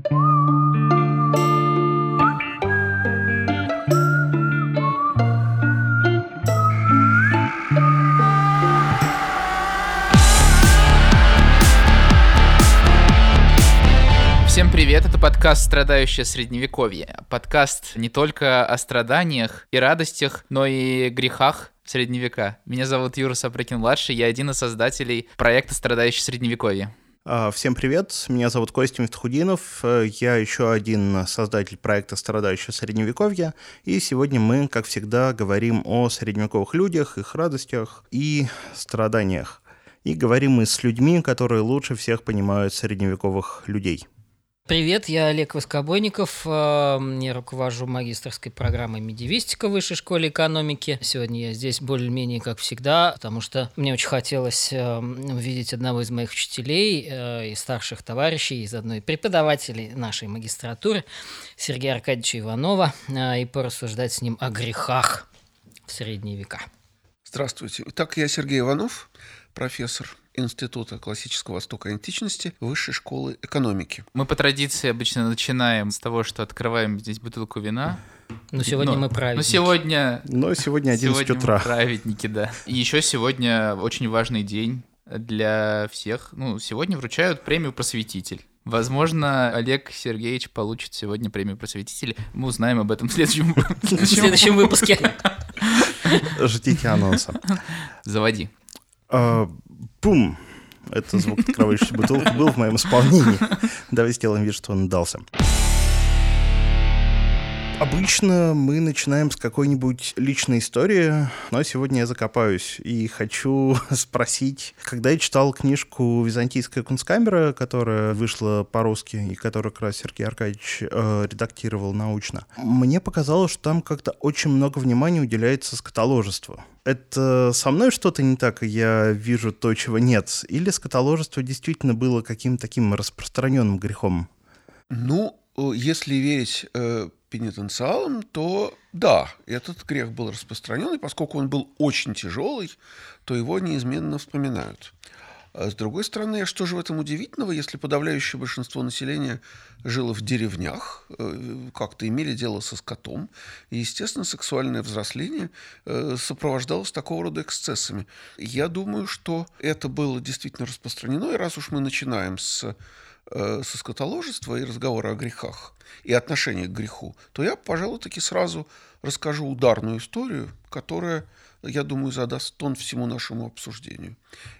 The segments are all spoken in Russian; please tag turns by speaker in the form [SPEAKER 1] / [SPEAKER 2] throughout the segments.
[SPEAKER 1] Всем привет, это подкаст «Страдающее средневековье». Подкаст не только о страданиях и радостях, но и грехах средневека. Меня зовут Юра Сапрыкин-младший, я один из создателей проекта «Страдающее средневековье».
[SPEAKER 2] А, всем привет, меня зовут Костя Мифтахудинов, я еще один создатель проекта «Страдающее средневековье», и сегодня мы, как всегда, говорим о средневековых людях, их радостях и страданиях. И говорим мы с людьми, которые лучше всех понимают средневековых людей –
[SPEAKER 3] Привет, я Олег Воскобойников. Э, я руковожу магистрской программой медиевистика в Высшей школе экономики. Сегодня я здесь более-менее как всегда, потому что мне очень хотелось э, увидеть одного из моих учителей э, и старших товарищей из одной преподавателей нашей магистратуры, Сергея Аркадьевича Иванова, и порассуждать с ним о грехах в средние века.
[SPEAKER 4] Здравствуйте. Итак, я Сергей Иванов, профессор Института классического Востока и античности Высшей школы экономики.
[SPEAKER 1] Мы по традиции обычно начинаем с того, что открываем здесь бутылку вина.
[SPEAKER 3] Но сегодня но, мы праведники.
[SPEAKER 1] Но сегодня...
[SPEAKER 2] Но сегодня 11 сегодня утра.
[SPEAKER 1] Мы праведники, да. И еще сегодня очень важный день для всех. Ну, сегодня вручают премию «Просветитель». Возможно, Олег Сергеевич получит сегодня премию «Просветитель». Мы узнаем об этом в следующем,
[SPEAKER 3] в следующем выпуске.
[SPEAKER 2] Ждите анонса.
[SPEAKER 1] Заводи.
[SPEAKER 2] А, Пум! Это звук открывающейся бутылки был в моем исполнении. Давай сделаем вид, что он дался. Обычно мы начинаем с какой-нибудь личной истории, но сегодня я закопаюсь и хочу спросить, когда я читал книжку «Византийская кунсткамера», которая вышла по-русски и которую как раз Сергей Аркадьевич э, редактировал научно, мне показалось, что там как-то очень много внимания уделяется скотоложеству. Это со мной что-то не так, и я вижу то, чего нет? Или скотоложество действительно было каким-то таким распространенным грехом?
[SPEAKER 4] Ну, если верить э, пенитенциалом, то да, этот грех был распространен, и поскольку он был очень тяжелый, то его неизменно вспоминают. А с другой стороны, что же в этом удивительного, если подавляющее большинство населения жило в деревнях, э, как-то имели дело со скотом, и, естественно, сексуальное взросление э, сопровождалось такого рода эксцессами. Я думаю, что это было действительно распространено, и раз уж мы начинаем с э, со скотоложества и разговора о грехах и отношении к греху, то я, пожалуй, таки сразу расскажу ударную историю, которая, я думаю, задаст тон всему нашему обсуждению.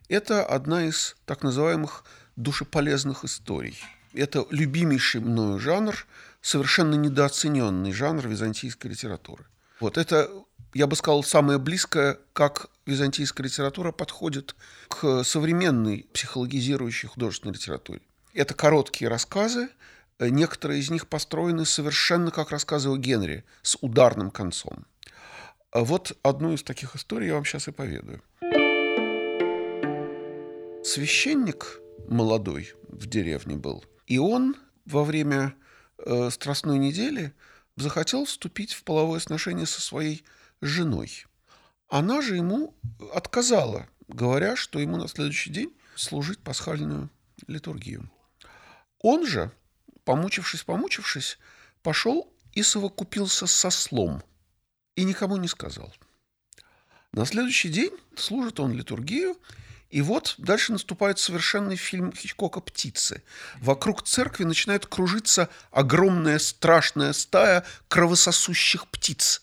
[SPEAKER 4] Это одна из так называемых душеполезных историй. Это любимейший мною жанр, совершенно недооцененный жанр византийской литературы. Вот это, я бы сказал, самое близкое, как византийская литература подходит к современной психологизирующей художественной литературе. Это короткие рассказы, некоторые из них построены совершенно как рассказы о Генри, с ударным концом. Вот одну из таких историй я вам сейчас и поведаю. Священник молодой в деревне был, и он во время э, Страстной недели захотел вступить в половое сношение со своей женой. Она же ему отказала, говоря, что ему на следующий день служить пасхальную литургию. Он же, помучившись, помучившись, пошел и совокупился со слом и никому не сказал. На следующий день служит он литургию, и вот дальше наступает совершенный фильм Хичкока «Птицы». Вокруг церкви начинает кружиться огромная страшная стая кровососущих птиц.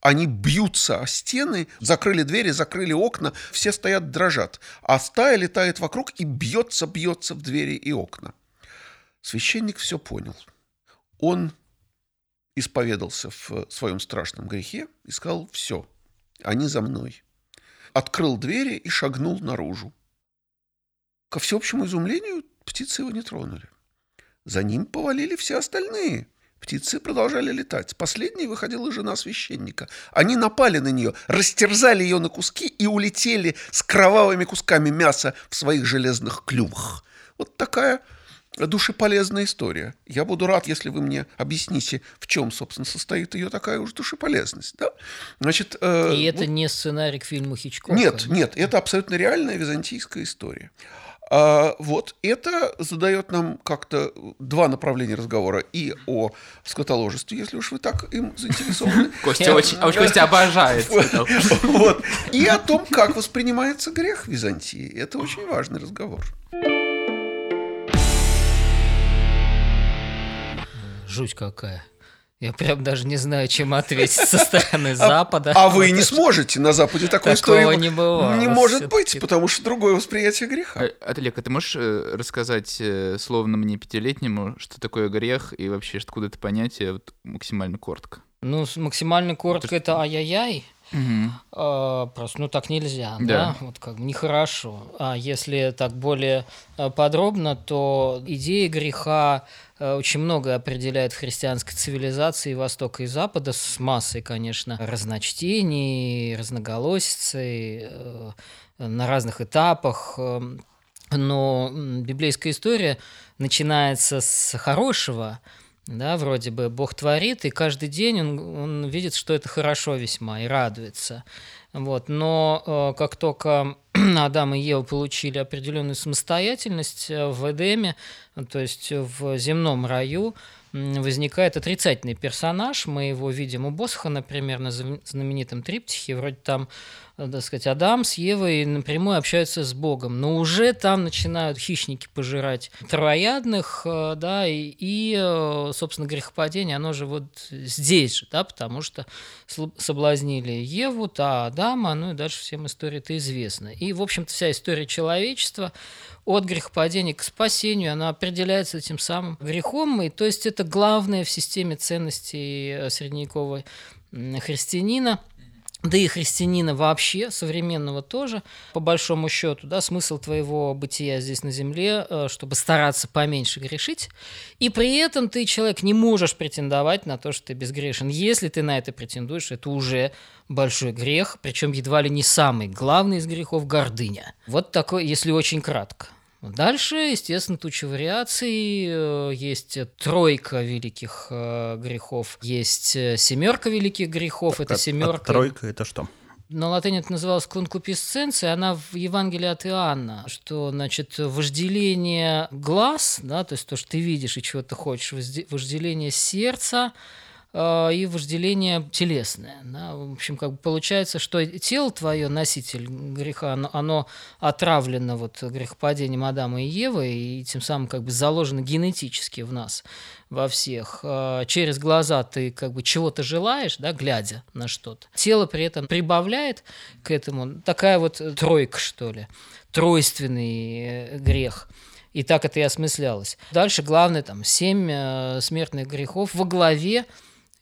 [SPEAKER 4] Они бьются о стены, закрыли двери, закрыли окна, все стоят, дрожат. А стая летает вокруг и бьется, бьется в двери и окна. Священник все понял. Он исповедался в своем страшном грехе и сказал «все, они за мной». Открыл двери и шагнул наружу. Ко всеобщему изумлению птицы его не тронули. За ним повалили все остальные. Птицы продолжали летать. Последней выходила жена священника. Они напали на нее, растерзали ее на куски и улетели с кровавыми кусками мяса в своих железных клювах. Вот такая душеполезная история. Я буду рад, если вы мне объясните, в чем, собственно, состоит ее такая уж душеполезность. Да?
[SPEAKER 3] Значит, э, И это вот... не сценарий к фильму Хичкока?
[SPEAKER 4] Нет, нет, это абсолютно реальная византийская история. А, вот, это задает нам как-то два направления разговора. И о скотоложестве, если уж вы так им заинтересованы.
[SPEAKER 1] Костя очень, а Костя обожает.
[SPEAKER 4] Вот. И о том, как воспринимается грех Византии. Это очень важный разговор.
[SPEAKER 3] Жуть какая. Я прям даже не знаю, чем ответить со стороны а, Запада.
[SPEAKER 4] А, вы не сможете. На Западе такой истории не бывало. Не может быть, потому что другое восприятие греха.
[SPEAKER 1] А, Олег, а ты можешь э, рассказать, э, словно мне пятилетнему, что такое грех и вообще откуда это понятие вот, максимально коротко?
[SPEAKER 3] Ну, максимально коротко это ай-яй-яй. Угу. А, просто, ну, так нельзя, да. да, вот как бы нехорошо. А если так более э, подробно, то идея греха Э, очень много определяет в христианской цивилизации Востока и Запада с массой, конечно, разночтений, разноголосицы э, на разных этапах. Но библейская история начинается с хорошего, да, вроде бы Бог творит, и каждый день он, он видит, что это хорошо весьма, и радуется. Вот. Но э, как только Адам и Ева получили определенную самостоятельность э, в Эдеме, то есть в земном раю, возникает отрицательный персонаж. Мы его видим у Босха, например, на знаменитом триптихе. Вроде там так сказать, Адам с Евой напрямую общаются с Богом, но уже там начинают хищники пожирать травоядных, э, да, и, и э, собственно, грехопадение, оно же вот здесь же, да, потому что соблазнили Еву, та Адама, ну и дальше всем история-то известна. И, в общем-то, вся история человечества от грехопадения к спасению, она определяется этим самым грехом, и то есть это главное в системе ценностей средневекового христианина – да и христианина вообще, современного тоже, по большому счету, да, смысл твоего бытия здесь на земле, э, чтобы стараться поменьше грешить, и при этом ты, человек, не можешь претендовать на то, что ты безгрешен. Если ты на это претендуешь, это уже большой грех, причем едва ли не самый главный из грехов – гордыня. Вот такой, если очень кратко. Дальше, естественно, туча вариаций. Э, есть тройка великих э, грехов, есть э, семерка великих грехов.
[SPEAKER 2] Это семерка. А тройка это что?
[SPEAKER 3] На латыни это называлось конкуписценция, она в Евангелии от Иоанна, что, значит, вожделение глаз, да, то есть то, что ты видишь и чего ты хочешь, вожделение сердца, а, и вожделение телесное. Да? В общем, как бы получается, что тело твое, носитель греха, оно, оно отравлено вот грехопадением Адама и Евы, и тем самым как бы заложено генетически в нас, во всех. А, через глаза ты как бы чего-то желаешь, да, глядя на что-то. Тело при этом прибавляет к этому такая вот тройка, что ли, тройственный э, грех – и так это и осмыслялось. Дальше главное, там, семь э, смертных грехов во главе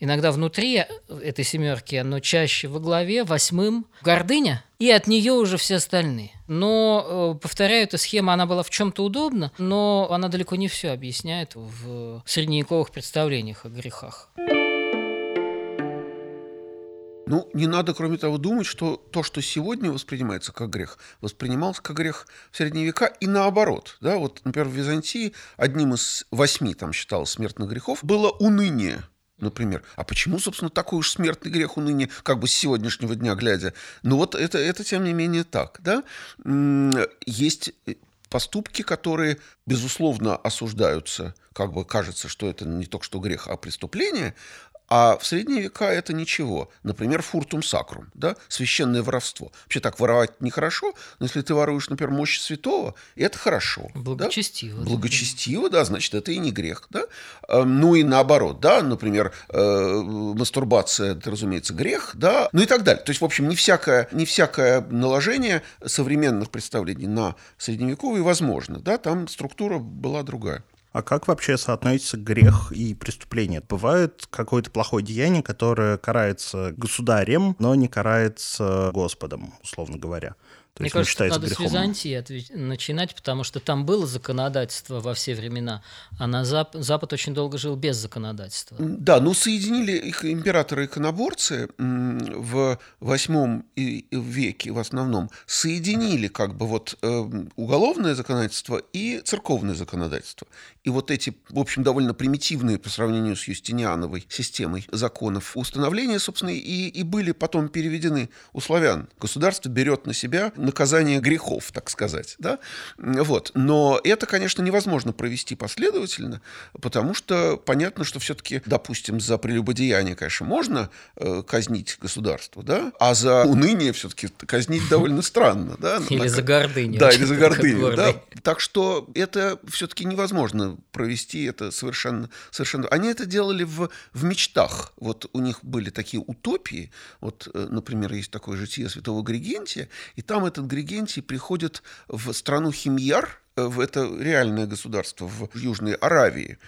[SPEAKER 3] иногда внутри этой семерки, но чаще во главе, восьмым гордыня, и от нее уже все остальные. Но, э, повторяю, эта схема, она была в чем-то удобна, но она далеко не все объясняет в средневековых представлениях о грехах.
[SPEAKER 4] Ну, не надо, кроме того, думать, что то, что сегодня воспринимается как грех, воспринималось как грех в средние века и наоборот. Да? Вот, например, в Византии одним из восьми, там считалось, смертных грехов было уныние например. А почему, собственно, такой уж смертный грех уныния, как бы с сегодняшнего дня глядя? Ну вот это, это тем не менее так, да? Есть поступки, которые, безусловно, осуждаются, как бы кажется, что это не только что грех, а преступление, а в средние века это ничего. Например, фуртум сакрум, да, священное воровство. Вообще так воровать нехорошо, но если ты воруешь, например, мощь святого, это хорошо.
[SPEAKER 3] Благочестиво.
[SPEAKER 4] Да? Благочестиво, да, значит, это и не грех. Да? Эм, ну и наоборот, да, например, э, мастурбация, это, разумеется, грех, да, ну и так далее. То есть, в общем, не всякое, не всякое наложение современных представлений на средневековые возможно, да, там структура была другая.
[SPEAKER 2] А как вообще соотносится грех и преступление? Бывает какое-то плохое деяние, которое карается государем, но не карается Господом, условно говоря.
[SPEAKER 3] То Мне есть кажется, надо грехом. с Византии отвеч... начинать, потому что там было законодательство во все времена, а на Зап... Запад очень долго жил без законодательства.
[SPEAKER 4] Да, ну соединили их императоры-иконоборцы в восьмом веке в основном, соединили как бы вот э, уголовное законодательство и церковное законодательство. И вот эти, в общем, довольно примитивные по сравнению с Юстиниановой системой законов установления, собственно, и, и были потом переведены у славян. Государство берет на себя наказание грехов, так сказать. Да? Вот. Но это, конечно, невозможно провести последовательно, потому что понятно, что все-таки, допустим, за прелюбодеяние, конечно, можно э, казнить государство, да? а за уныние все-таки казнить довольно странно. Да?
[SPEAKER 3] Или за гордыню.
[SPEAKER 4] Да, или за гордыню. Да? Так что это все-таки невозможно провести, это совершенно, совершенно... Они это делали в, в мечтах. Вот у них были такие утопии. Вот, э, например, есть такое житие святого Григентия, и там этот Григентий приходит в страну Химьяр, э, в это реальное государство в Южной Аравии.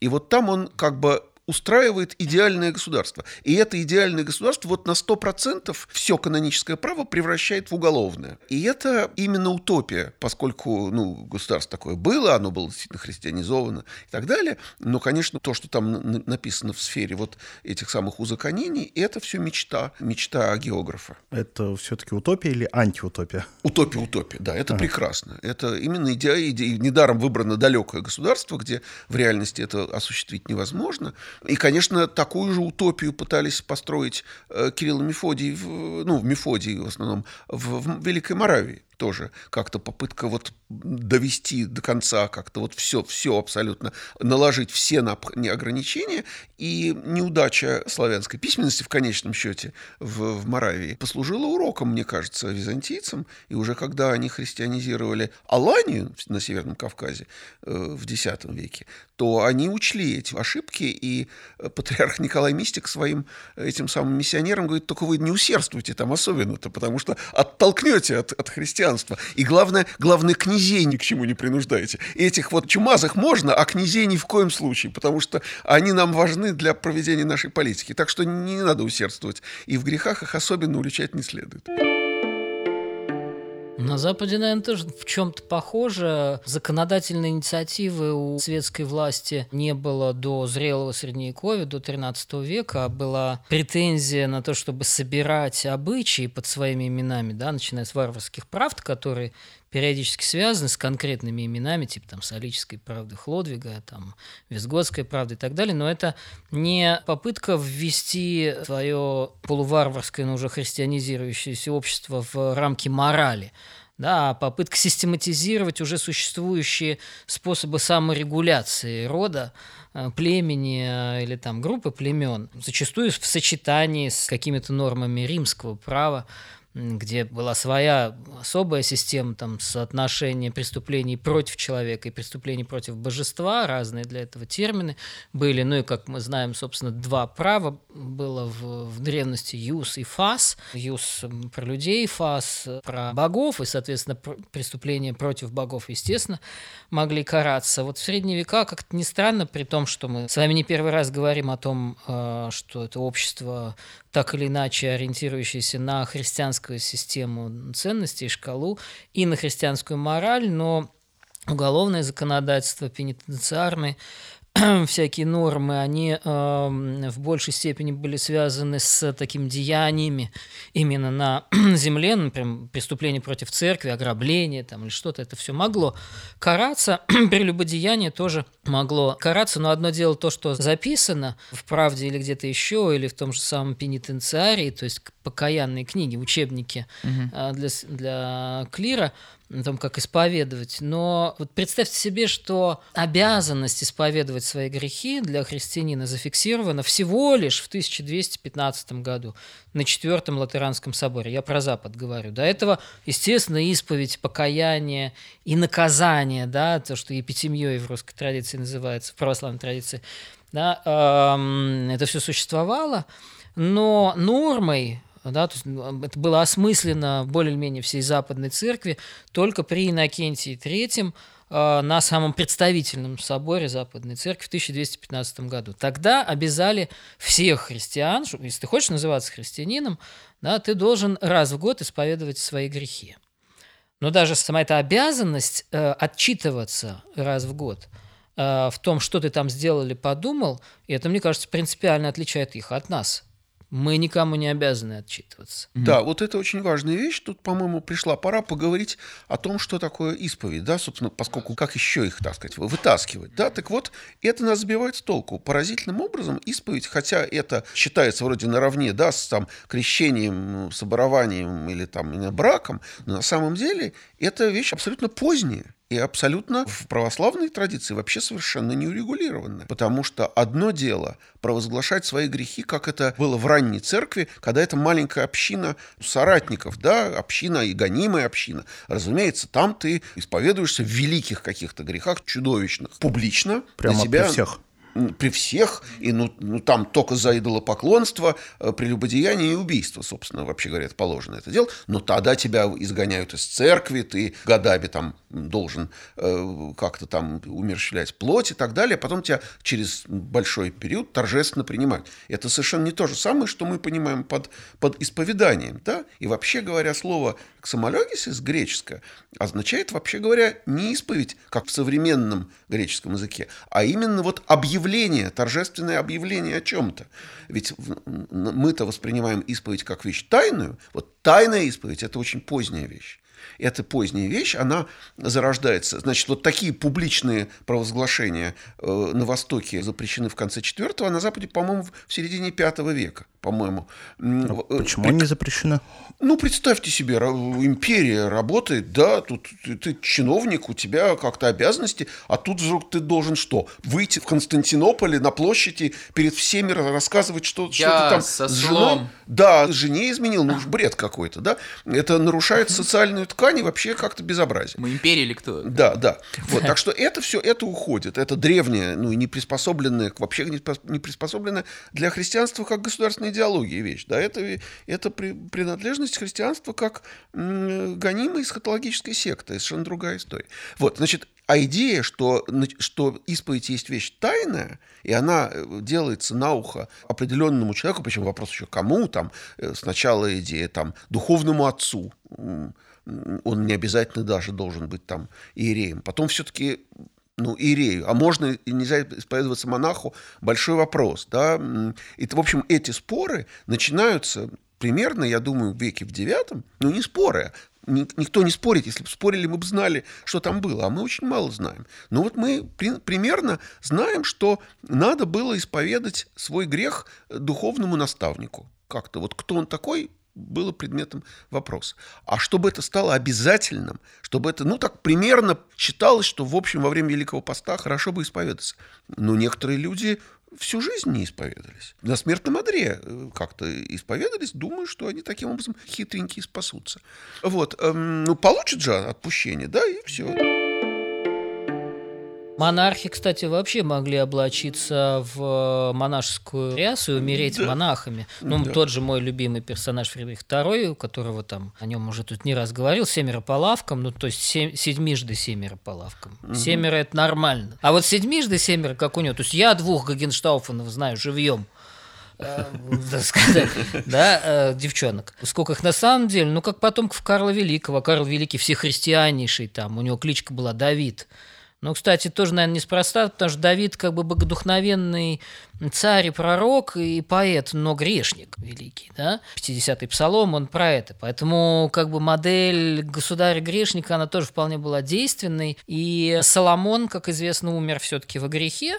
[SPEAKER 4] И вот там он как бы устраивает идеальное государство. И это идеальное государство вот на 100% все каноническое право превращает в уголовное. И это именно утопия, поскольку ну, государство такое было, оно было действительно христианизовано и так далее. Но, конечно, то, что там написано в сфере вот этих самых узаконений, это все мечта, мечта географа.
[SPEAKER 2] Это все-таки утопия или антиутопия?
[SPEAKER 4] Утопия, утопия, да, это ага. прекрасно. Это именно идея, идея, недаром выбрано далекое государство, где в реальности это осуществить невозможно. И, конечно, такую же утопию пытались построить э, Кирилл и Мефодий, в, ну, в Мефодии в основном, в, в Великой Моравии тоже как-то попытка вот довести до конца как-то вот все, все абсолютно, наложить все на ограничения, и неудача славянской письменности в конечном счете в, в Моравии послужила уроком, мне кажется, византийцам, и уже когда они христианизировали Аланию на Северном Кавказе э, в X веке, то они учли эти ошибки, и патриарх Николай Мистик своим этим самым миссионерам говорит, только вы не усердствуйте там особенно-то, потому что оттолкнете от, от христианства. И главное, главное, князей ни к чему не принуждаете. Этих вот чумазых можно, а князей ни в коем случае, потому что они нам важны для проведения нашей политики. Так что не надо усердствовать. И в грехах их особенно уличать не следует.
[SPEAKER 3] На Западе, наверное, тоже в чем-то похоже. Законодательной инициативы у светской власти не было до зрелого Средневековья, до 13 века, а была претензия на то, чтобы собирать обычаи под своими именами, да, начиная с варварских правд, которые периодически связаны с конкретными именами, типа там Солической правды Хлодвига, там Визгодской правды и так далее, но это не попытка ввести свое полуварварское, но уже христианизирующееся общество в рамки морали, да, а попытка систематизировать уже существующие способы саморегуляции рода, э, племени э, или там группы племен, зачастую в сочетании с какими-то нормами римского права, где была своя особая система там, соотношения преступлений против человека и преступлений против божества, разные для этого термины были. Ну и, как мы знаем, собственно, два права было в, в древности юс и фас. Юс про людей, фас про богов, и, соответственно, преступления против богов, естественно, могли караться. Вот в средние века, как-то не странно, при том, что мы с вами не первый раз говорим о том, э, что это общество так или иначе ориентирующиеся на христианскую систему ценностей, шкалу и на христианскую мораль, но уголовное законодательство, пенитенциарное всякие нормы, они э, в большей степени были связаны с такими деяниями именно на земле, например, преступление против церкви, ограбление там, или что-то, это все могло караться. Прелюбодеяние тоже могло караться, но одно дело то, что записано в «Правде» или где-то еще, или в том же самом пенитенциарии, то есть покаянные книги, учебники угу. для, для клира, о том, как исповедовать. Но вот представьте себе, что обязанность исповедовать свои грехи для христианина зафиксирована всего лишь в 1215 году на Четвертом Латеранском соборе. Я про Запад говорю. До этого, естественно, исповедь, покаяние и наказание, да, то, что епитемьей в русской традиции называется, в православной традиции, да, эм, это все существовало, но нормой да, то есть это было осмысленно более-менее всей Западной Церкви только при Иннокентии III э, на самом представительном соборе Западной Церкви в 1215 году. Тогда обязали всех христиан, если ты хочешь называться христианином, да, ты должен раз в год исповедовать свои грехи. Но даже сама эта обязанность э, отчитываться раз в год э, в том, что ты там сделал или подумал, и это, мне кажется, принципиально отличает их от нас Мы никому не обязаны отчитываться.
[SPEAKER 4] Да, вот это очень важная вещь. Тут, по-моему, пришла пора поговорить о том, что такое исповедь, да, собственно, поскольку как еще их, так сказать, вытаскивать, да, так вот, это нас сбивает с толку. Поразительным образом исповедь, хотя это считается вроде наравне, да, с там крещением, соборованием или там браком, но на самом деле это вещь абсолютно поздняя и абсолютно в православной традиции вообще совершенно не урегулированная. Потому что одно дело провозглашать свои грехи, как это было в ранней церкви, когда это маленькая община соратников, да, община и гонимая община. Разумеется, там ты исповедуешься в великих каких-то грехах, чудовищных, публично.
[SPEAKER 2] Прямо
[SPEAKER 4] для тебя,
[SPEAKER 2] при всех
[SPEAKER 4] при всех, и ну, ну там только за идолопоклонство, э, прелюбодеяние и убийство, собственно, вообще говоря, положено это дело, но тогда тебя изгоняют из церкви, ты годами там должен э, как-то там умерщвлять плоть и так далее, а потом тебя через большой период торжественно принимают. Это совершенно не то же самое, что мы понимаем под, под исповеданием, да, и вообще говоря, слово «ксамолегисис» греческое означает, вообще говоря, не исповедь, как в современном греческом языке, а именно вот объявление, торжественное объявление о чем-то. Ведь мы-то воспринимаем исповедь как вещь тайную. Вот тайная исповедь – это очень поздняя вещь. Эта поздняя вещь, она зарождается. Значит, вот такие публичные провозглашения э, на Востоке запрещены в конце IV, а на Западе, по-моему, в середине V века, по-моему.
[SPEAKER 2] А почему они запрещены?
[SPEAKER 4] Ну, представьте себе, империя работает, да, тут ты, ты чиновник, у тебя как-то обязанности, а тут вдруг ты должен что? Выйти в Константинополе на площади перед всеми рассказывать, что, что ты там
[SPEAKER 1] со
[SPEAKER 4] с женой. Да, жене изменил, ну уж бред какой-то, да. Это нарушает социальную ткань и вообще как-то безобразие.
[SPEAKER 1] Мы империя или кто?
[SPEAKER 4] Да, да. Вот, так что это все, это уходит. Это древнее, ну и не приспособленное, вообще не приспособленное для христианства как государственной идеологии вещь. Да, это, это принадлежность есть христианство как гонимая эсхатологическая секта, совершенно другая история. Вот, значит, а идея, что, что исповедь есть вещь тайная, и она э, делается на ухо определенному человеку, причем вопрос еще кому, там, э, сначала идея там, духовному отцу, он не обязательно даже должен быть там иереем. Потом все-таки ну, иерею, а можно и нельзя исповедоваться монаху, большой вопрос, да. И, в общем, эти споры начинаются примерно, я думаю, в веке в девятом, ну, не споры, никто не спорит. Если бы спорили, мы бы знали, что там было. А мы очень мало знаем. Но вот мы при, примерно знаем, что надо было исповедать свой грех духовному наставнику. Как-то вот кто он такой, было предметом вопроса. А чтобы это стало обязательным, чтобы это, ну так примерно считалось, что в общем во время Великого Поста хорошо бы исповедаться. Но некоторые люди всю жизнь не исповедались. На смертном одре э, как-то исповедались, думаю, что они таким образом хитренькие спасутся. Вот, эм, ну, получат же отпущение, да, и все.
[SPEAKER 3] Монархи, кстати, вообще могли облачиться в монашескую рясу и умереть да. монахами. Ну, да. тот же мой любимый персонаж Фридрих II, у которого там, о нем уже тут не раз говорил, семеро по лавкам, ну, то есть семь, седьмижды семеро по лавкам. Угу. Семеро – это нормально. А вот седьмижды семеро, как у него, то есть я двух Гагенштауфенов знаю живьем, э, да, э, девчонок. Сколько их на самом деле? Ну, как потомков Карла Великого. Карл Великий всехристианнейший там, у него кличка была Давид. Ну, кстати, тоже, наверное, неспроста, потому что Давид как бы богодухновенный царь и пророк, и поэт, но грешник великий, да? 50-й псалом, он про это. Поэтому как бы модель государя-грешника, она тоже вполне была действенной. И Соломон, как известно, умер все-таки во грехе,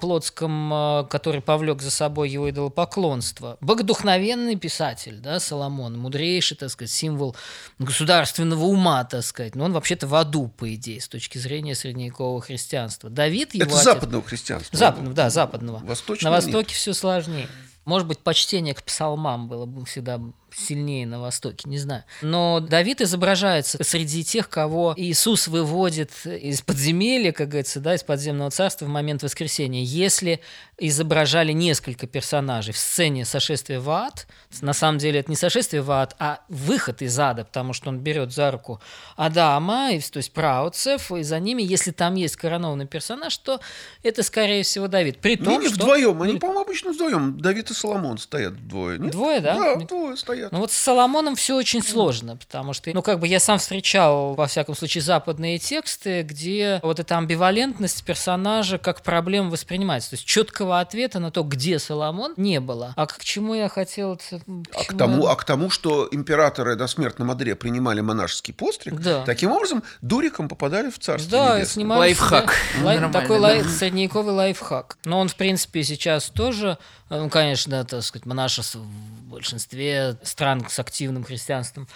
[SPEAKER 3] Плотском, э, который повлек за собой его идолопоклонство. Богодухновенный писатель, да, Соломон, мудрейший, так сказать, символ государственного ума, так сказать. Но он вообще-то в аду, по идее, с точки зрения средневекового христианства. Давид его
[SPEAKER 4] Это отец... западного христианства.
[SPEAKER 3] Западного, да, западного.
[SPEAKER 4] Восточного
[SPEAKER 3] На Востоке нет. все сложнее. Может быть, почтение к псалмам было бы всегда сильнее на Востоке, не знаю. Но Давид изображается среди тех, кого Иисус выводит из подземелья, как говорится, да, из подземного царства в момент воскресения. Если изображали несколько персонажей в сцене сошествия в ад, на самом деле это не сошествие в ад, а выход из ада, потому что он берет за руку Адама, то есть праотцев, и за ними, если там есть коронованный персонаж, то это, скорее всего, Давид.
[SPEAKER 4] При том, не, не что... вдвоем, они, по-моему, обычно вдвоем. Давид и Соломон стоят вдвое. Нет?
[SPEAKER 3] Двое, да?
[SPEAKER 4] Да, двое стоят стоят.
[SPEAKER 3] Ну вот с Соломоном все очень сложно, потому что, ну как бы я сам встречал, во всяком случае, западные тексты, где вот эта амбивалентность персонажа как проблема воспринимается. То есть четкого ответа на то, где Соломон, не было. А к чему я хотел... К
[SPEAKER 4] а, к тому, а к тому, что императоры на смертном одре принимали монашеский постриг, да. таким образом дуриком попадали в царство
[SPEAKER 3] Да,
[SPEAKER 4] небесное.
[SPEAKER 3] снимали
[SPEAKER 1] лайфхак.
[SPEAKER 3] Лай... Такой да. лай... средневековый лайфхак. Но он, в принципе, сейчас тоже, ну, конечно, так сказать, монашество в большинстве стран с активным христианством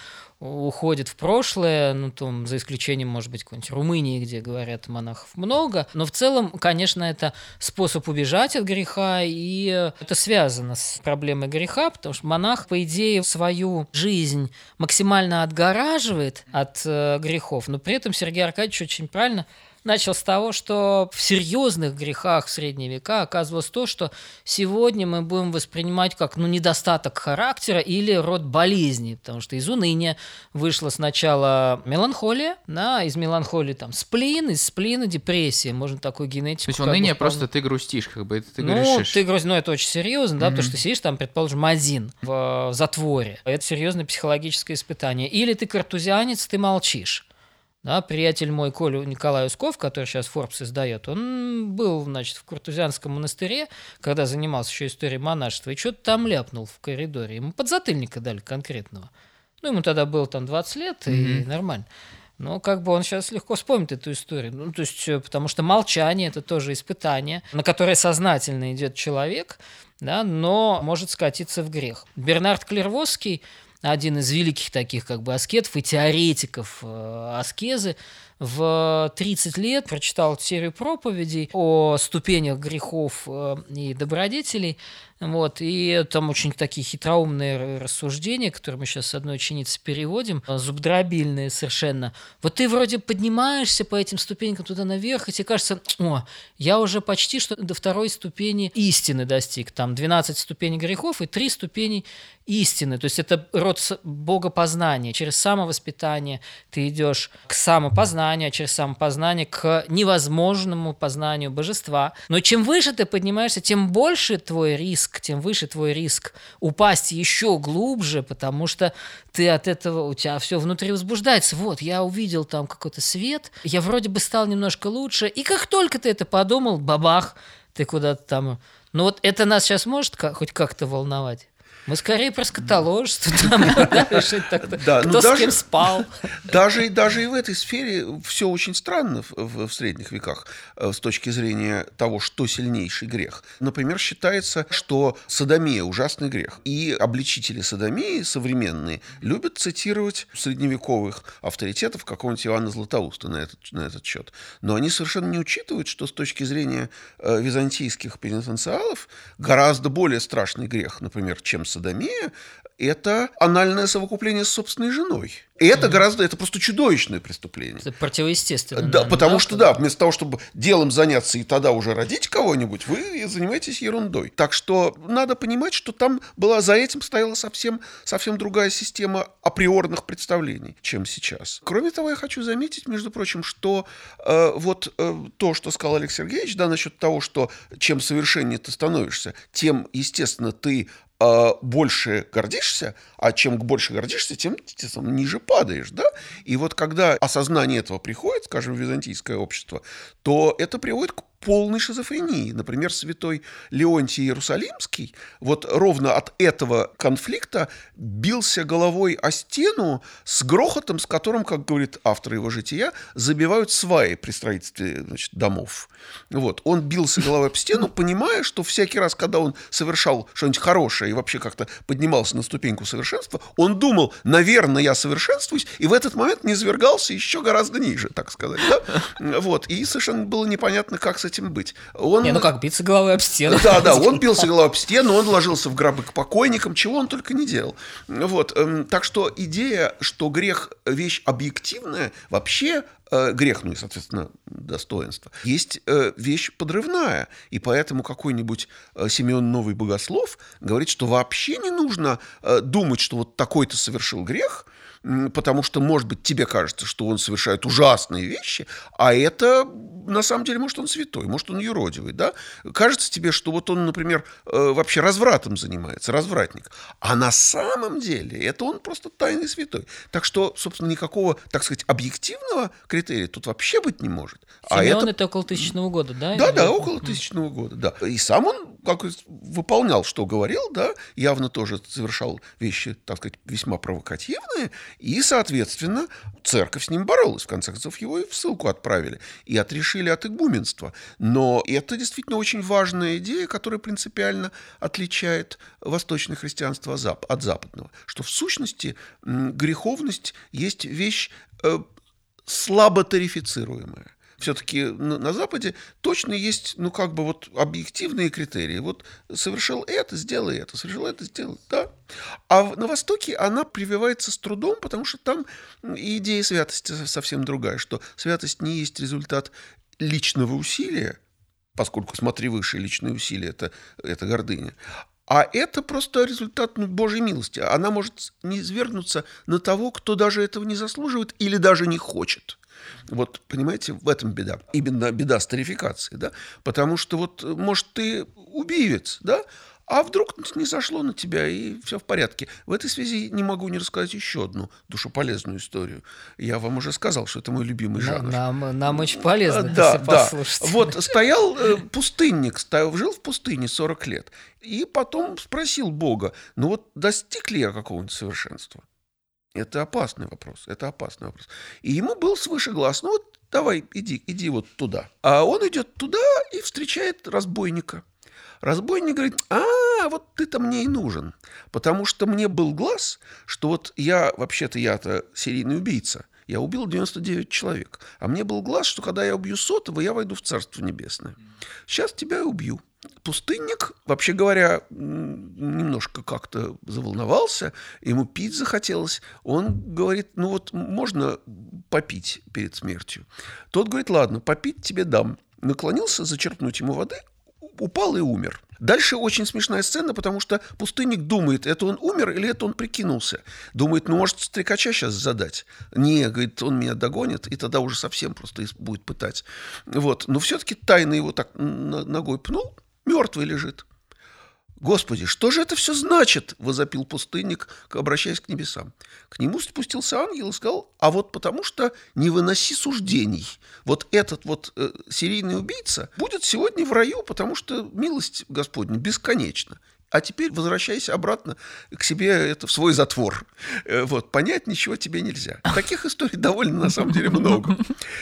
[SPEAKER 3] уходит в прошлое, ну, там, за исключением, может быть, какой-нибудь Румынии, где, говорят, монахов много. Но в целом, конечно, это способ убежать от греха, и это связано с проблемой греха, потому что монах, по идее, свою жизнь максимально отгораживает от э, грехов, но при этом Сергей Аркадьевич очень правильно начал с того, что в серьезных грехах в средние века оказывалось то, что сегодня мы будем воспринимать как ну, недостаток характера или род болезни, потому что из уныния вышла сначала меланхолия, да, из меланхолии там сплин, из сплина депрессия, можно такую генетику.
[SPEAKER 1] То есть уныние просто ты грустишь, как бы, это ты
[SPEAKER 3] ну,
[SPEAKER 1] грешишь.
[SPEAKER 3] ты грустишь, ну это очень серьезно, да, mm-hmm. потому что сидишь там, предположим, один в затворе. Это серьезное психологическое испытание. Или ты картузианец, ты молчишь. Да, приятель мой Коля Николай Усков, который сейчас Forbes издает, он был, значит, в Куртузянском монастыре, когда занимался еще историей монашества, и что-то там ляпнул в коридоре. Ему подзатыльника дали конкретного. Ну, ему тогда было там 20 лет, mm-hmm. и нормально. Но как бы он сейчас легко вспомнит эту историю. Ну, то есть, э, потому что молчание – это тоже испытание, на которое сознательно идет человек, да, но может скатиться в грех. Бернард Клервосский один из великих таких как бы аскетов и теоретиков э, аскезы, в 30 лет прочитал серию проповедей о ступенях грехов э, и добродетелей, вот, и там очень такие хитроумные рассуждения, которые мы сейчас с одной ученицей переводим, зубдробильные совершенно. Вот ты вроде поднимаешься по этим ступенькам туда наверх, и тебе кажется, о, я уже почти что до второй ступени истины достиг. Там 12 ступеней грехов и 3 ступени истины. То есть это род богопознания. Через самовоспитание ты идешь к самопознанию, а через самопознание к невозможному познанию божества. Но чем выше ты поднимаешься, тем больше твой риск, тем выше твой риск упасть еще глубже, потому что ты от этого, у тебя все внутри возбуждается. Вот, я увидел там какой-то свет, я вроде бы стал немножко лучше, и как только ты это подумал, бабах, ты куда-то там... Ну вот это нас сейчас может хоть как-то волновать? Мы скорее про скотоложество там. Да, Кто ну, с кем спал.
[SPEAKER 4] Даже, даже и в этой сфере все очень странно в, в средних веках э, с точки зрения того, что сильнейший грех. Например, считается, что садомия – ужасный грех. И обличители садомии современные любят цитировать средневековых авторитетов какого-нибудь Ивана Златоуста на этот, на этот счет. Но они совершенно не учитывают, что с точки зрения э, византийских пенитенциалов гораздо более страшный грех, например, чем садомия – это анальное совокупление с собственной женой. И это гораздо, это просто чудовищное преступление.
[SPEAKER 3] Это противоестественно.
[SPEAKER 4] Да, потому да, что, да, вместо того, чтобы делом заняться и тогда уже родить кого-нибудь, вы занимаетесь ерундой. Так что надо понимать, что там была, за этим стояла совсем, совсем другая система априорных представлений, чем сейчас. Кроме того, я хочу заметить, между прочим, что э, вот э, то, что сказал Олег Сергеевич, да, насчет того, что чем совершеннее ты становишься, тем, естественно, ты больше гордишься, а чем больше гордишься, тем, тем ниже падаешь, да? И вот когда осознание этого приходит, скажем, в византийское общество, то это приводит к полной шизофрении. Например, святой Леонтий Иерусалимский вот ровно от этого конфликта бился головой о стену с грохотом, с которым, как говорит автор его жития, забивают сваи при строительстве значит, домов. Вот. Он бился головой об стену, понимая, что всякий раз, когда он совершал что-нибудь хорошее и вообще как-то поднимался на ступеньку совершенства, он думал, наверное, я совершенствуюсь, и в этот момент не свергался еще гораздо ниже, так сказать. Да? Вот. И совершенно было непонятно, как с этим быть. Он...
[SPEAKER 3] Не, ну как, биться головой об стену.
[SPEAKER 4] Да, да, он бился головой об стену, он ложился в гробы к покойникам, чего он только не делал. Вот. Эм, так что идея, что грех – вещь объективная, вообще э, грех, ну и, соответственно, достоинство, есть э, вещь подрывная. И поэтому какой-нибудь э, Симеон Новый Богослов говорит, что вообще не нужно думать, что вот такой-то совершил грех – потому что, может быть, тебе кажется, что он совершает ужасные вещи, а это, на самом деле, может, он святой, может, он юродивый, да? Кажется тебе, что вот он, например, э, вообще развратом занимается, развратник, а на самом деле это он просто тайный святой. Так что, собственно, никакого, так сказать, объективного критерия тут вообще быть не может.
[SPEAKER 3] А Симеон а это... это около тысячного года, да?
[SPEAKER 4] Да, да, около тысячного года, да. И сам он как выполнял, что говорил, да, явно тоже совершал вещи, так сказать, весьма провокативные, и, соответственно, церковь с ним боролась. В конце концов, его и в ссылку отправили, и отрешили от игуменства. Но это действительно очень важная идея, которая принципиально отличает восточное христианство от западного, что в сущности греховность есть вещь э, слабо тарифицируемая все-таки на, Западе точно есть, ну, как бы вот объективные критерии. Вот совершил это, сделай это, совершил это, сделай, да. А на Востоке она прививается с трудом, потому что там идея святости совсем другая, что святость не есть результат личного усилия, поскольку смотри выше, личные усилия это, – это гордыня, а это просто результат ну, Божьей милости. Она может не извергнуться на того, кто даже этого не заслуживает или даже не хочет – вот, понимаете, в этом беда. Именно беда старификации, да? Потому что вот, может, ты убивец, да? А вдруг не сошло на тебя, и все в порядке. В этой связи не могу не рассказать еще одну душеполезную историю. Я вам уже сказал, что это мой любимый жанр.
[SPEAKER 3] Нам, нам очень полезно
[SPEAKER 4] да, да. Вот стоял э, пустынник, стоял, жил в пустыне 40 лет. И потом спросил Бога, ну вот достиг ли я какого-нибудь совершенства? Это опасный вопрос, это опасный вопрос. И ему был свыше глаз, ну вот давай, иди, иди вот туда. А он идет туда и встречает разбойника. Разбойник говорит, а, вот ты-то мне и нужен, потому что мне был глаз, что вот я, вообще-то я-то серийный убийца, я убил 99 человек, а мне был глаз, что когда я убью сотого, я войду в Царство Небесное. Сейчас тебя и убью. Пустынник, вообще говоря, немножко как-то заволновался, ему пить захотелось. Он говорит, ну вот можно попить перед смертью. Тот говорит, ладно, попить тебе дам. Наклонился зачерпнуть ему воды, упал и умер. Дальше очень смешная сцена, потому что пустынник думает, это он умер или это он прикинулся. Думает, ну, может, стрекача сейчас задать. Не, говорит, он меня догонит, и тогда уже совсем просто будет пытать. Вот. Но все-таки тайно его так ногой пнул, мертвый лежит. «Господи, что же это все значит?» – возопил пустынник, обращаясь к небесам. К нему спустился ангел и сказал, «А вот потому что не выноси суждений. Вот этот вот э, серийный убийца будет сегодня в раю, потому что милость Господня бесконечна а теперь возвращайся обратно к себе это, в свой затвор. Э, вот, понять ничего тебе нельзя. Таких историй довольно, на самом деле, много.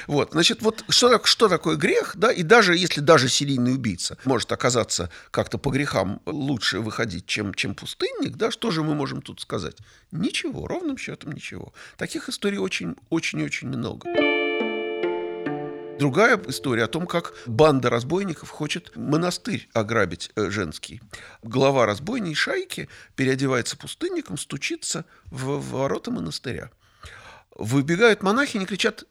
[SPEAKER 4] Вот, значит, вот что, что такое грех, да, и даже если даже серийный убийца может оказаться как-то по грехам лучше выходить, чем, чем пустынник, да, что же мы можем тут сказать? Ничего, ровным счетом ничего. Таких историй очень-очень-очень много. Другая история о том, как банда разбойников хочет монастырь ограбить э, женский. Глава разбойной шайки переодевается пустынником, стучится в, в ворота монастыря. Выбегают монахини, кричат,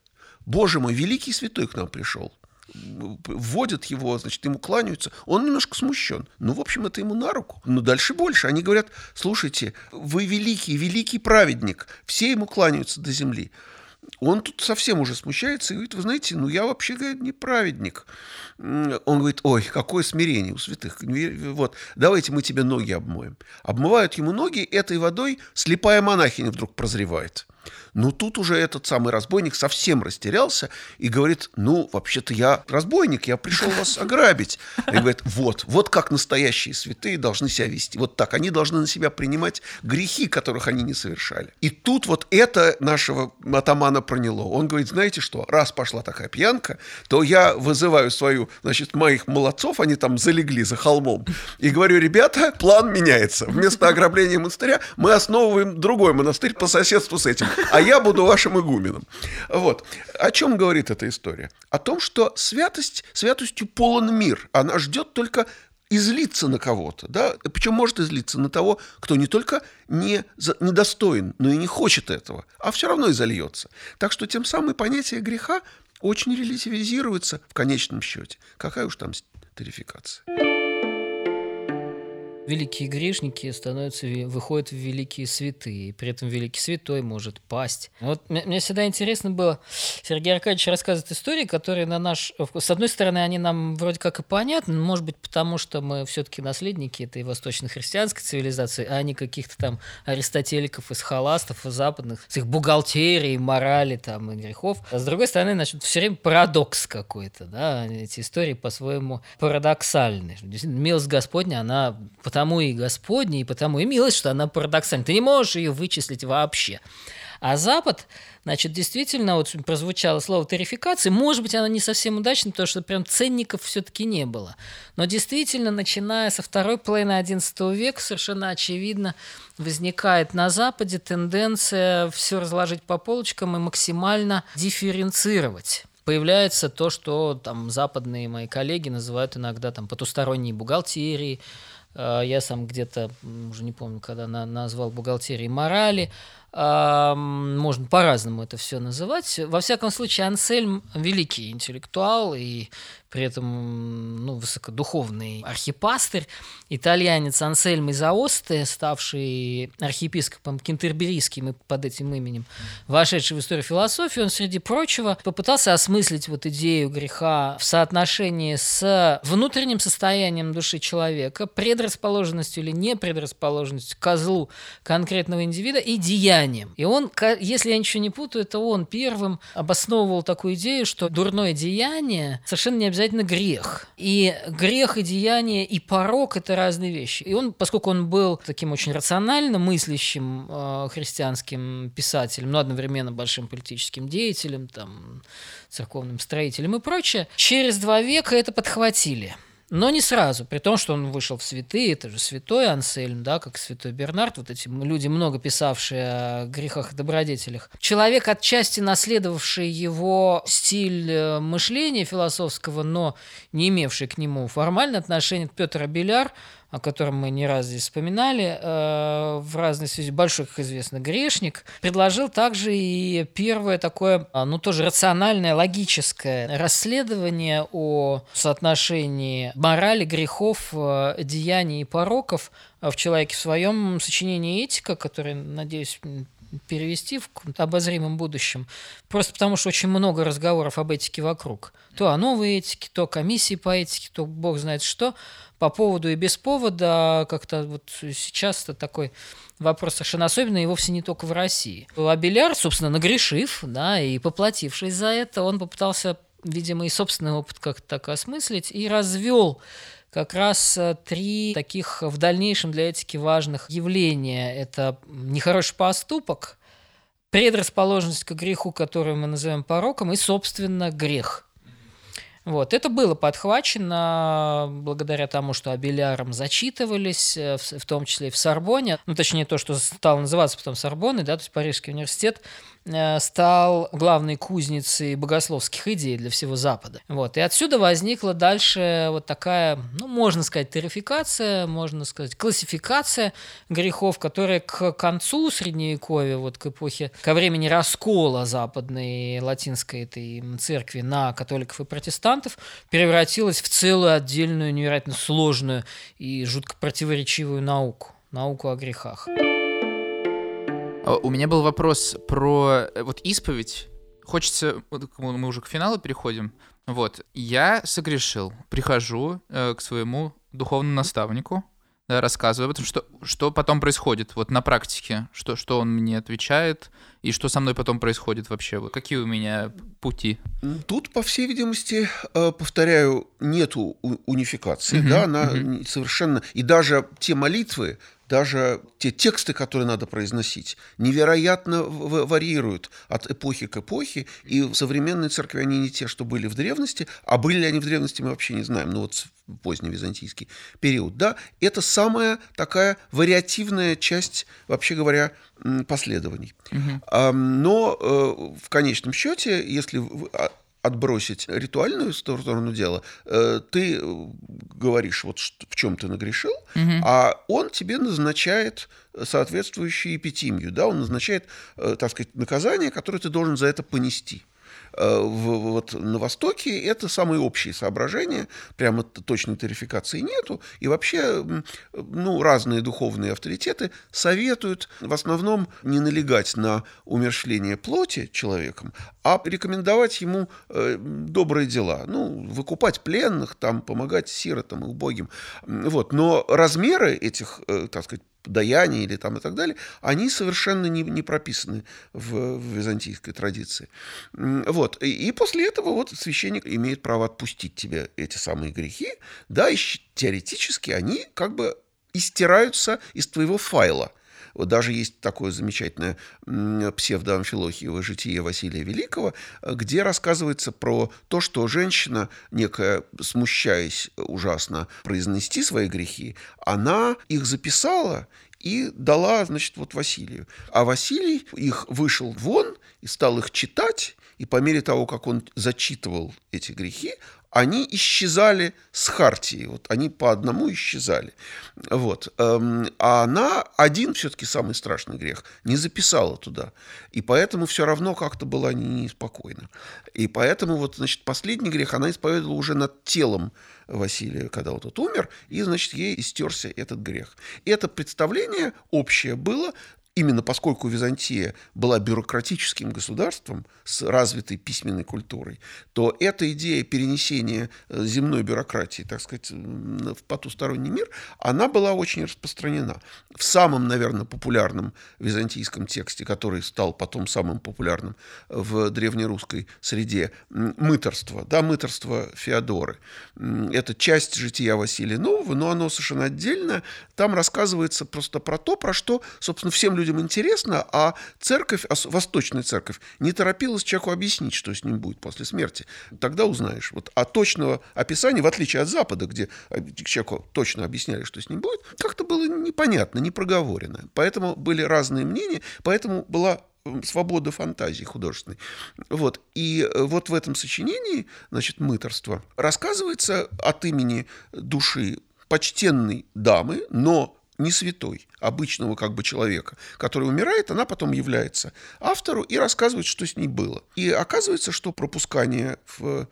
[SPEAKER 4] «Боже мой, великий святой к нам пришел!» вводят его, значит, ему кланяются. Он немножко смущен. Ну, в общем, это ему на руку. Но дальше больше. Они говорят, слушайте, вы великий, великий праведник. Все ему кланяются до земли он тут совсем уже смущается и говорит, вы знаете, ну я вообще, говорит, не праведник. Он говорит, ой, какое смирение у святых. Вот, давайте мы тебе ноги обмоем. Обмывают ему ноги, этой водой слепая монахиня вдруг прозревает. Но тут уже этот самый разбойник совсем растерялся и говорит, ну, вообще-то я разбойник, я пришел вас ограбить. И говорит, вот, вот как настоящие святые должны себя вести. Вот так, они должны на себя принимать грехи, которых они не совершали. И тут вот это нашего атамана проняло. Он говорит, знаете что, раз пошла такая пьянка, то я вызываю свою, значит, моих молодцов, они там залегли за холмом, и говорю, ребята, план меняется. Вместо ограбления монастыря мы основываем другой монастырь по соседству с этим. А я буду вашим игуменом. Вот. О чем говорит эта история? О том, что святость, святостью полон мир. Она ждет только излиться на кого-то, да, причем может излиться на того, кто не только не, недостоин, но и не хочет этого, а все равно изольется. Так что тем самым понятие греха очень релятивизируется в конечном счете. Какая уж там тарификация.
[SPEAKER 3] Великие грешники становятся, выходят в великие святые. При этом великий святой может пасть. Вот мне, всегда интересно было, Сергей Аркадьевич рассказывает истории, которые на наш... С одной стороны, они нам вроде как и понятны, может быть, потому что мы все-таки наследники этой восточно-христианской цивилизации, а не каких-то там аристотеликов из халастов, и западных, с их бухгалтерией, морали там и грехов. А с другой стороны, значит, все время парадокс какой-то, да, эти истории по-своему парадоксальны. Милость Господня, она потому и Господня, и потому и милость, что она парадоксальна. Ты не можешь ее вычислить вообще. А Запад, значит, действительно, вот прозвучало слово тарификации, может быть, оно не совсем удачно, потому что прям ценников все-таки не было. Но действительно, начиная со второй половины XI века, совершенно очевидно, возникает на Западе тенденция все разложить по полочкам и максимально дифференцировать появляется то, что там западные мои коллеги называют иногда там потусторонней бухгалтерией. Э, я сам где-то, уже не помню, когда на, назвал бухгалтерией морали. Можно по-разному это все называть. Во всяком случае, Ансельм великий интеллектуал и при этом ну, высокодуховный архипастырь, итальянец Ансельм из Аосты, ставший архиепископом кентерберийским и под этим именем, вошедший в историю философии, он, среди прочего, попытался осмыслить вот идею греха в соотношении с внутренним состоянием души человека, предрасположенностью или непредрасположенностью к козлу конкретного индивида и деянием. И он, если я ничего не путаю, это он первым обосновывал такую идею, что дурное деяние совершенно не обязательно обязательно грех. И грех и деяние, и порог – это разные вещи. И он, поскольку он был таким очень рационально мыслящим э, христианским писателем, но одновременно большим политическим деятелем, там, церковным строителем и прочее, через два века это подхватили – но не сразу, при том, что он вышел в святые, это же святой Ансельм, да, как святой Бернард, вот эти люди, много писавшие о грехах и добродетелях. Человек, отчасти наследовавший его стиль э, мышления философского, но не имевший к нему формальное отношение, Петр Абеляр, о котором мы не раз здесь вспоминали, э, в разной связи, большой, как известно, грешник, предложил также и первое такое, а, ну, тоже рациональное, логическое расследование о соотношении морали, грехов, э, деяний и пороков в человеке в своем сочинении «Этика», которое, надеюсь, перевести в обозримом будущем, просто потому что очень много разговоров об этике вокруг. То о новой этике, то комиссии по этике, то бог знает что по поводу и без повода, как-то вот сейчас это такой вопрос совершенно особенный, и вовсе не только в России. Абеляр, собственно, нагрешив, да, и поплатившись за это, он попытался, видимо, и собственный опыт как-то так осмыслить, и развел как раз э, три таких в дальнейшем для этики важных явления. Это нехороший поступок, предрасположенность к греху, которую мы называем пороком, и, собственно, грех – вот. Это было подхвачено благодаря тому, что Абеляром зачитывались, э, в, в том числе и в Сорбоне, ну, точнее, то, что стало называться потом Сорбонной, да, то есть Парижский университет, Э, стал главной кузницей богословских идей для всего Запада. Вот. И отсюда возникла дальше вот такая, ну, можно сказать, тарификация, можно сказать, классификация грехов, которая к концу Средневековья, вот к эпохе, ко времени раскола западной латинской этой церкви на католиков и протестантов, превратилась в целую отдельную, невероятно сложную и жутко противоречивую науку, науку о грехах.
[SPEAKER 1] А, у меня был вопрос про э, вот исповедь. Хочется, мы уже к финалу переходим. Вот, я согрешил, прихожу э, к своему духовному наставнику, да, рассказываю, потому что что потом происходит вот на практике, что что он мне отвечает и что со мной потом происходит вообще, вот какие у меня пути.
[SPEAKER 4] Тут, по всей видимости, э, повторяю, нету унификации, угу, да, она угу. совершенно и даже те молитвы, даже те тексты, которые надо произносить, невероятно варьируют от эпохи к эпохе, и в современной церкви они не те, что были в древности, а были ли они в древности, мы вообще не знаем, ну вот в поздний византийский период, да, это самая такая вариативная часть, вообще говоря, последований. Угу. Но э, в конечном счете, если а, отбросить ритуальную сторону дела, э, ты говоришь, вот в чем ты нагрешил, угу. а он тебе назначает соответствующую эпитимию, да, он назначает, э, так сказать, наказание, которое ты должен за это понести. Э, вот на Востоке это самые общие соображения, прямо точной тарификации нету, и вообще ну, разные духовные авторитеты советуют в основном не налегать на умершление плоти человеком, а рекомендовать ему э, добрые дела, ну, выкупать пленных, там, помогать сиротам и убогим, вот, но размеры этих, э, так сказать, даяния или там и так далее, они совершенно не, не прописаны в, в византийской традиции. Вот. И, и после этого вот священник имеет право отпустить тебе эти самые грехи, да, и теоретически они как бы истираются из твоего файла. Вот даже есть такое замечательное псевдоамфилохиево житие Василия Великого, где рассказывается про то, что женщина, некая, смущаясь ужасно произнести свои грехи, она их записала и дала, значит, вот Василию. А Василий их вышел вон и стал их читать, и по мере того, как он зачитывал эти грехи, они исчезали с Хартии, вот они по одному исчезали. Вот. Эм, а она один все-таки самый страшный грех не записала туда. И поэтому все равно как-то была неспокойна. И поэтому вот, значит, последний грех она исповедовала уже над телом Василия, когда вот тот умер, и, значит, ей истерся этот грех. И это представление общее было именно поскольку Византия была бюрократическим государством с развитой письменной культурой, то эта идея перенесения э, земной бюрократии, так сказать, в потусторонний мир, она была очень распространена. В самом, наверное, популярном византийском тексте, который стал потом самым популярным в древнерусской среде, мыторство, да, мыторство Феодоры. Это часть жития Василия Нового, но оно совершенно отдельно. Там рассказывается просто про то, про что, собственно, всем людям людям интересно, а церковь, восточная церковь, не торопилась человеку объяснить, что с ним будет после смерти. Тогда узнаешь. Вот, а точного описания, в отличие от Запада, где человеку точно объясняли, что с ним будет, как-то было непонятно, не проговорено. Поэтому были разные мнения, поэтому была свобода фантазии художественной. Вот. И э, вот в этом сочинении, значит, «Мыторство» рассказывается от имени души почтенной дамы, но не святой, обычного как бы человека, который умирает, она потом является автору и рассказывает, что с ней было. И оказывается, что пропускание в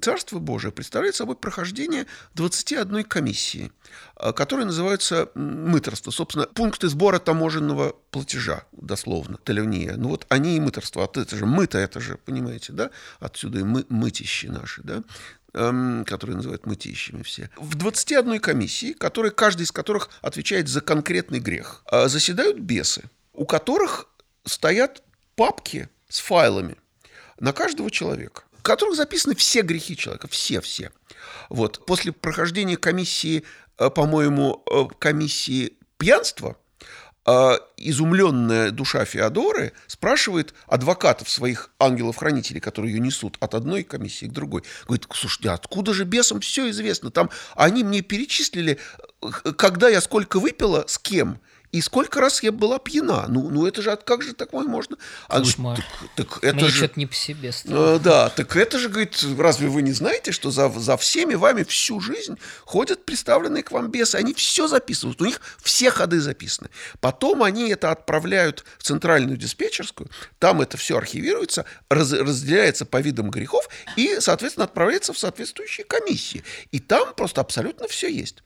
[SPEAKER 4] Царство Божие представляет собой прохождение 21 комиссии, а, которые называются мыторство. Собственно, пункты сбора таможенного платежа, дословно, телевния. Ну вот они и мыторство. А это же мыто, это же, понимаете, да? Отсюда и мы, мытищи наши, да? Эм, которые называют мытищами все, в 21 комиссии, которые, каждый из которых отвечает за конкретный грех, а, заседают бесы, у которых стоят папки с файлами на каждого человека, в которых записаны все грехи человека, все-все. Вот. После прохождения комиссии, э, по-моему, э, комиссии пьянства – изумленная душа Феодоры спрашивает адвокатов своих ангелов-хранителей, которые ее несут от одной комиссии к другой. Говорит, слушайте, откуда же бесам все известно? Там они мне перечислили, э, когда я сколько выпила, с кем. И сколько раз я была пьяна? Ну, ну это же, как же такое можно?
[SPEAKER 3] А Кошмар. Говорит, так, так это Мне же... что-то не по себе
[SPEAKER 4] стало. А, да, так это же, говорит, разве вы не знаете, что за, за всеми вами всю жизнь ходят представленные к вам бесы? Они все записывают, у них все ходы записаны. Потом они это отправляют в центральную диспетчерскую, там это все архивируется, раз, разделяется по видам грехов и, соответственно, отправляется в соответствующие комиссии. И там просто абсолютно все есть.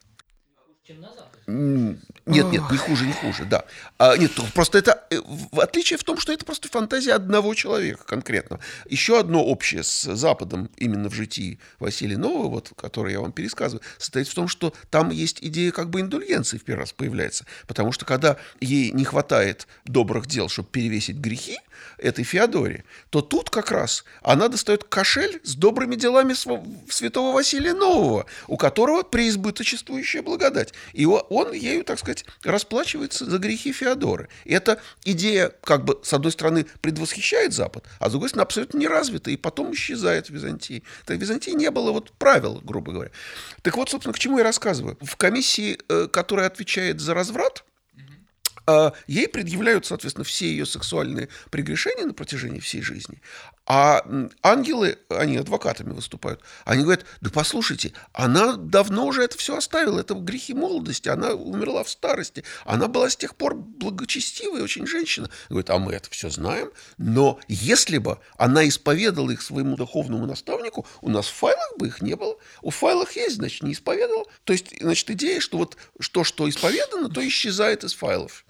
[SPEAKER 4] Чем назад? Нет, нет, не хуже, не хуже, да. А, нет, просто это э, в отличие в том, что это просто фантазия одного человека конкретно. Еще одно общее с Западом именно в житии Василия Нового, вот, которое я вам пересказываю, состоит в том, что там есть идея как бы индульгенции в первый раз появляется. Потому что когда ей не хватает добрых дел, чтобы перевесить грехи этой Феодоре, то тут как раз она достает кошель с добрыми делами святого Василия Нового, у которого преизбыточествующая благодать. И он ею, так сказать, расплачивается за грехи Феодоры. И эта идея, как бы, с одной стороны, предвосхищает Запад, а с другой стороны, абсолютно не развита, и потом исчезает в Византии. Так в Византии не было вот правил, грубо говоря. Так вот, собственно, к чему я рассказываю. В комиссии, э, которая отвечает за разврат, э, ей предъявляют, соответственно, все ее сексуальные прегрешения на протяжении всей жизни. А ангелы, они адвокатами выступают, они говорят, да послушайте, она давно уже это все оставила, это грехи молодости, она умерла в старости, она была с тех пор благочестивая очень женщина. Говорит, а мы это все знаем, но если бы она исповедала их своему духовному наставнику, у нас в файлах бы их не было. У файлах есть, значит, не исповедовал. То есть, значит, идея, что вот что, что исповедано, то исчезает из файлов.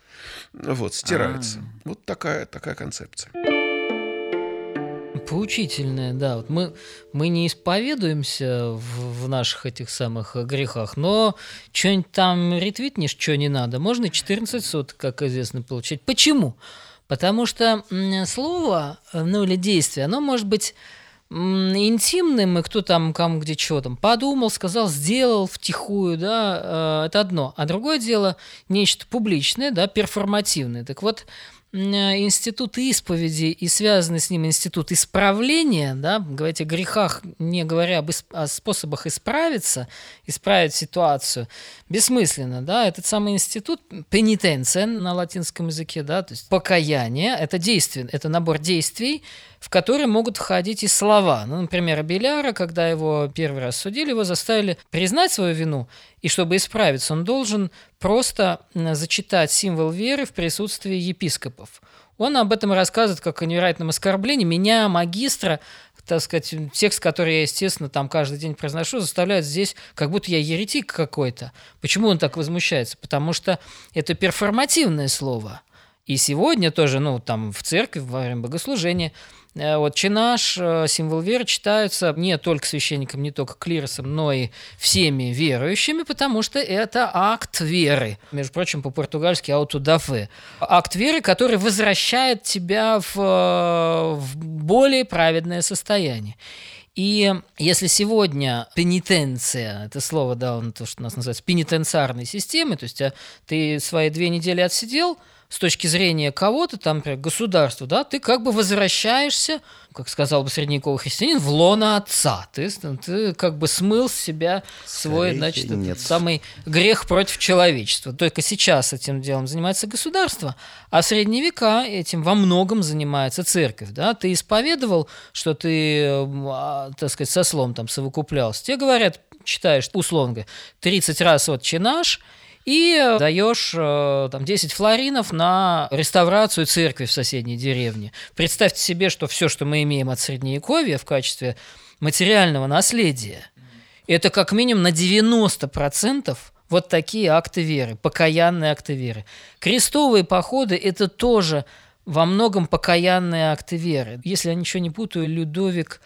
[SPEAKER 4] Вот, стирается. А-а-а. Вот такая, такая концепция.
[SPEAKER 3] Поучительное, да. Вот мы, мы не исповедуемся в, в наших этих самых грехах, но что-нибудь там ретвитнешь, что не надо, можно 14 сот, как известно, получить. Почему? Потому что слово, ну или действие, оно может быть интимным, и кто там, кому где чего там подумал, сказал, сделал втихую, да, э, это одно. А другое дело нечто публичное, да, перформативное. Так вот, институт исповеди и связанный с ним институт исправления, да, говорить о грехах, не говоря об исп- о способах исправиться, исправить ситуацию, бессмысленно, да, этот самый институт, пенитенция на латинском языке, да, то есть покаяние, это действие, это набор действий, в которые могут входить и слова. Ну, например, Беляра, когда его первый раз судили, его заставили признать свою вину, и чтобы исправиться, он должен просто зачитать символ веры в присутствии епископов. Он об этом рассказывает как о невероятном оскорблении. Меня, магистра, так сказать, текст, который я, естественно, там каждый день произношу, заставляет здесь, как будто я еретик какой-то. Почему он так возмущается? Потому что это перформативное слово. И сегодня тоже, ну, там в церкви, во время богослужения, вот чинаш, э, символ веры читаются не только священником, не только клиросом, но и всеми верующими, потому что это акт веры. Между прочим, по-португальски аутодафе. Акт веры, который возвращает тебя в, э, в более праведное состояние. И если сегодня пенитенция, это слово, да, то, что у нас называется пенитенциарной системой, то есть ты свои две недели отсидел – с точки зрения кого-то, там, например, государства, да, ты как бы возвращаешься, как сказал бы средневековый христианин, в лона отца. Ты, ты как бы смыл с себя свой, Скорее значит, нет. самый грех против человечества. Только сейчас этим делом занимается государство, а в средние века этим во многом занимается церковь. Да? Ты исповедовал, что ты, а, так сказать, со слом там совокуплялся. Тебе говорят, читаешь, условно говоря, 30 раз вот чинаш, и даешь э, там 10 флоринов на реставрацию церкви в соседней деревне. Представьте себе, что все, что мы имеем от Средневековья в качестве материального наследия, это как минимум на 90% вот такие акты веры, покаянные акты веры. Крестовые походы – это тоже во многом покаянные акты веры. Если я ничего не путаю, Людовик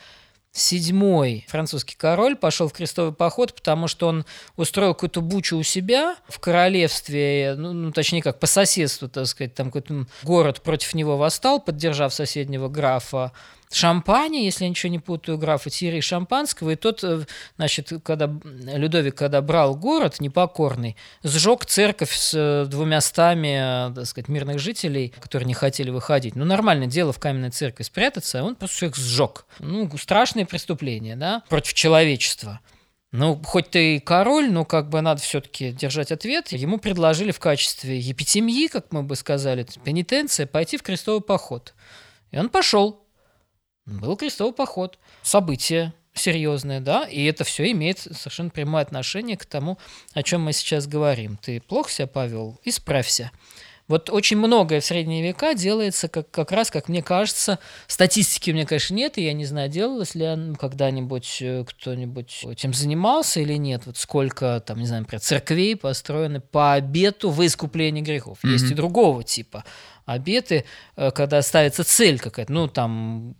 [SPEAKER 3] седьмой французский король пошел в крестовый поход, потому что он устроил какую-то бучу у себя в королевстве, ну, ну точнее как по соседству, так сказать, там какой-то город против него восстал, поддержав соседнего графа шампани, если я ничего не путаю, графа Тири Шампанского, и тот, э, значит, когда Людовик, когда брал город непокорный, сжег церковь с э, двумя стами, э, так сказать, мирных жителей, которые не хотели выходить. Ну, нормальное дело в каменной церкви спрятаться, а он просто их сжег. Ну, страшное преступление, да, против человечества. Ну, хоть ты и король, но как бы надо все-таки держать ответ. Ему предложили в качестве епитемьи, как мы бы сказали, пенитенция, пойти в крестовый поход. И он пошел. Был крестовый поход. Событие серьезное, да, и это все имеет совершенно прямое отношение к тому, о чем мы сейчас говорим. Ты плохо себя повел, исправься. Вот очень многое в средние века делается как, как раз, как мне кажется, статистики у меня, конечно, нет, и я не знаю, делалось ли когда-нибудь э, кто-нибудь этим занимался или нет. Вот сколько, там, не знаю, например, церквей построены по обету в искуплении грехов. Mm-hmm. Есть и другого типа обеты, э, когда ставится цель какая-то, ну, там,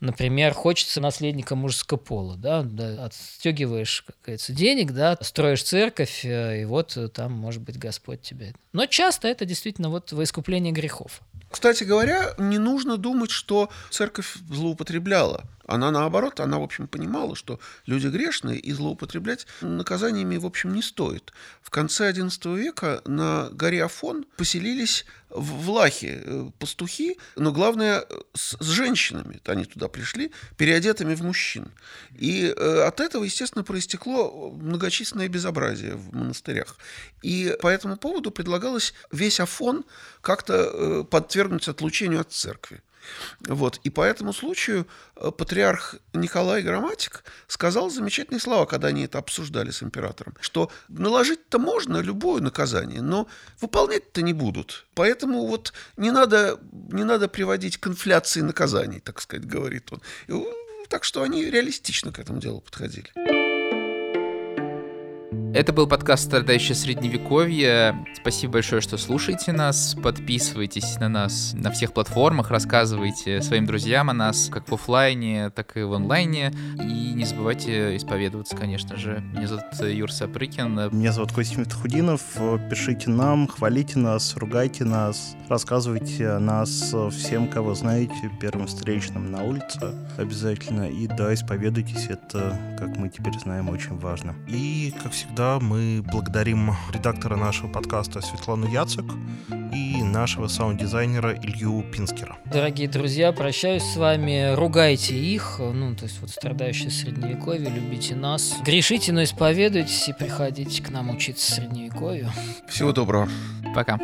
[SPEAKER 3] например, хочется наследника мужского пола, да, отстегиваешь, как говорится, денег, да, строишь церковь, э, и вот э, там, может быть, Господь тебе. Но часто это действительно вот во искупление грехов.
[SPEAKER 4] Кстати говоря, не нужно думать, что церковь злоупотребляла. Она наоборот, она, в общем, понимала, что люди грешные, и злоупотреблять наказаниями, в общем, не стоит. В конце XI века на горе Афон поселились в Лахе э, пастухи, но главное, с, с женщинами. Они туда пришли, переодетыми в мужчин. И э, от этого, естественно, проистекло многочисленное безобразие в монастырях. И по этому поводу предлагалось весь Афон как-то э, подвергнуть отлучению от церкви. Вот. И по этому случаю э, патриарх Николай Грамматик сказал замечательные слова, когда они это обсуждали с императором, что наложить-то можно любое наказание, но выполнять-то не будут. Поэтому вот не надо, не надо приводить к инфляции наказаний, так сказать, говорит он. И, так что они реалистично к этому делу подходили.
[SPEAKER 1] Это был подкаст «Страдающее средневековье». Спасибо большое, что слушаете нас. Подписывайтесь на нас на всех платформах, рассказывайте своим друзьям о нас, как в офлайне, так и в онлайне. И не забывайте исповедоваться, конечно же. Меня зовут Юр Сапрыкин.
[SPEAKER 2] Меня зовут Костя Митхудинов. Пишите нам, хвалите нас, ругайте нас, рассказывайте о нас всем, кого знаете, первым встречным на улице обязательно. И да, исповедуйтесь, это, как мы теперь знаем, очень важно. И, как всегда, мы благодарим редактора нашего подкаста Светлану Яцек и нашего саунд-дизайнера Илью Пинскера.
[SPEAKER 3] Дорогие друзья, прощаюсь с вами. Ругайте их, ну, то есть вот страдающие средневековье, любите нас. Грешите, но исповедуйтесь и приходите к нам учиться средневековью.
[SPEAKER 4] Всего доброго.
[SPEAKER 1] Пока.